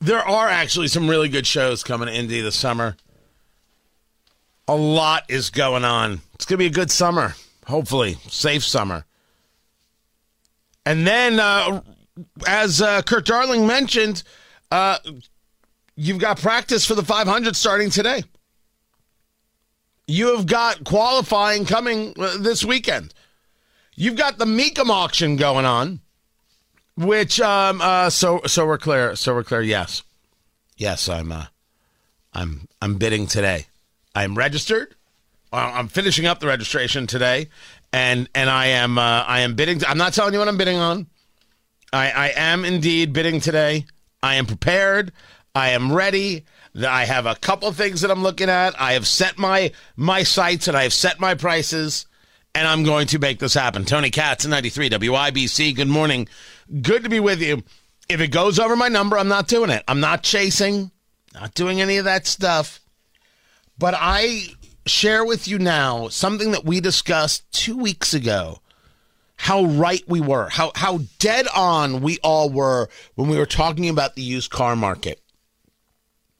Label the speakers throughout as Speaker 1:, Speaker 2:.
Speaker 1: There are actually some really good shows coming to Indy this summer. A lot is going on. It's going to be a good summer, hopefully, safe summer. And then, uh, as uh, Kurt Darling mentioned, uh, you've got practice for the 500 starting today. You have got qualifying coming uh, this weekend. You've got the Mecum auction going on. Which um uh so so we're clear so we're clear yes. Yes I'm uh I'm I'm bidding today. I'm registered. Uh, I'm finishing up the registration today and and I am uh, I am bidding I'm not telling you what I'm bidding on. I I am indeed bidding today. I am prepared. I am ready. I have a couple things that I'm looking at. I have set my my sights and I have set my prices and I'm going to make this happen. Tony Katz, 93 WIBC. Good morning. Good to be with you. If it goes over my number, I'm not doing it. I'm not chasing, not doing any of that stuff. But I share with you now something that we discussed two weeks ago. How right we were, how how dead on we all were when we were talking about the used car market.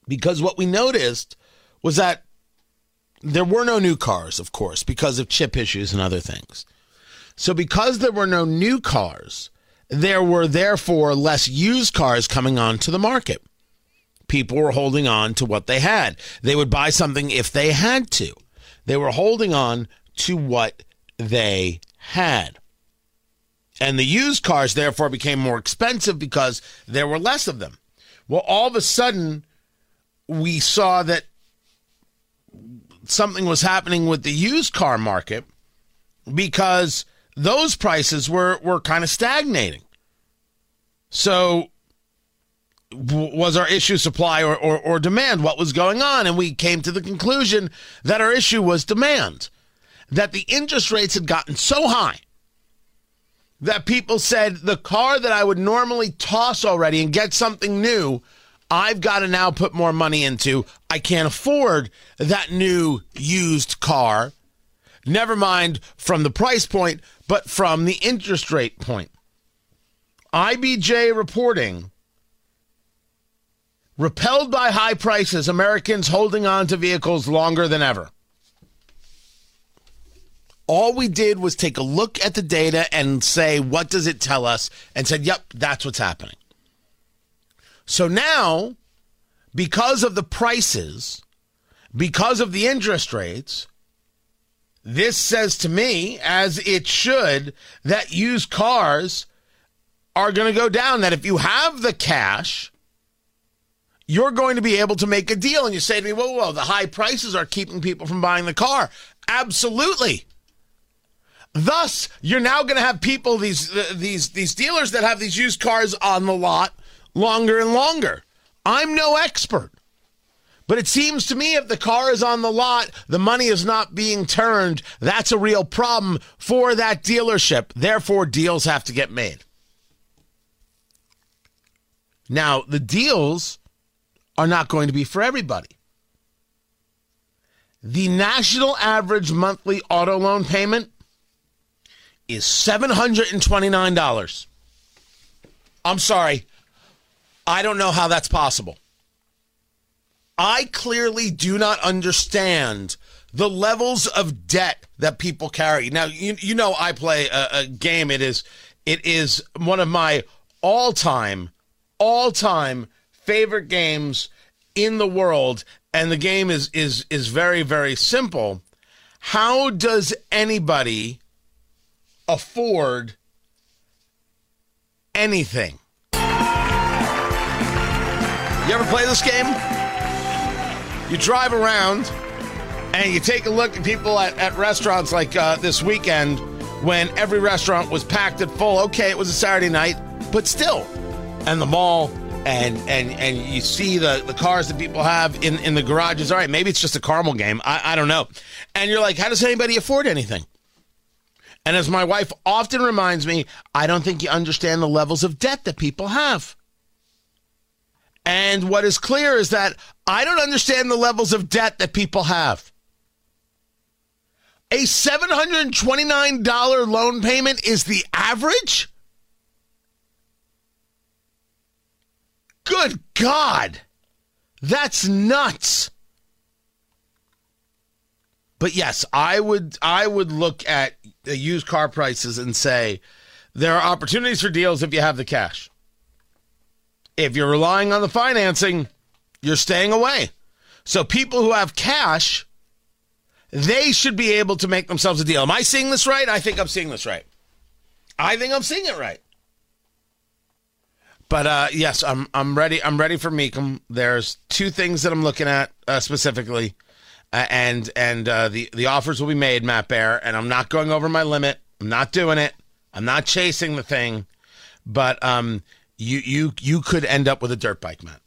Speaker 1: Because what we noticed was that there were no new cars, of course, because of chip issues and other things. So, because there were no new cars, there were therefore less used cars coming onto the market. People were holding on to what they had. They would buy something if they had to. They were holding on to what they had. And the used cars therefore became more expensive because there were less of them. Well, all of a sudden, we saw that something was happening with the used car market because those prices were, were kind of stagnating. So, was our issue supply or, or, or demand? What was going on? And we came to the conclusion that our issue was demand, that the interest rates had gotten so high that people said the car that I would normally toss already and get something new I've got to now put more money into. I can't afford that new used car. Never mind from the price point, but from the interest rate point. IBJ reporting repelled by high prices, Americans holding on to vehicles longer than ever. All we did was take a look at the data and say, what does it tell us? And said, yep, that's what's happening. So now, because of the prices, because of the interest rates, this says to me, as it should, that used cars are going to go down. That if you have the cash, you're going to be able to make a deal. And you say to me, whoa, whoa, the high prices are keeping people from buying the car. Absolutely. Thus, you're now going to have people these uh, these these dealers that have these used cars on the lot longer and longer. I'm no expert. But it seems to me if the car is on the lot, the money is not being turned. That's a real problem for that dealership. Therefore, deals have to get made. Now, the deals are not going to be for everybody. The national average monthly auto loan payment is $729. I'm sorry, I don't know how that's possible. I clearly do not understand the levels of debt that people carry. Now, you, you know, I play a, a game. It is it is one of my all time, all time favorite games in the world, and the game is is is very very simple. How does anybody afford anything? You ever play this game? You drive around and you take a look at people at, at restaurants like uh, this weekend when every restaurant was packed at full. Okay, it was a Saturday night, but still. And the mall and and and you see the the cars that people have in in the garages. All right, maybe it's just a caramel game. I, I don't know. And you're like, how does anybody afford anything? And as my wife often reminds me, I don't think you understand the levels of debt that people have. And what is clear is that I don't understand the levels of debt that people have. A $729 loan payment is the average? Good God. That's nuts. But yes, I would I would look at the used car prices and say there are opportunities for deals if you have the cash. If you're relying on the financing, you're staying away. So people who have cash, they should be able to make themselves a deal. Am I seeing this right? I think I'm seeing this right. I think I'm seeing it right. But uh, yes, I'm I'm ready. I'm ready for Mecum. There's two things that I'm looking at uh, specifically, uh, and and uh, the the offers will be made, Matt Bear. And I'm not going over my limit. I'm not doing it. I'm not chasing the thing. But um, you you you could end up with a dirt bike, Matt.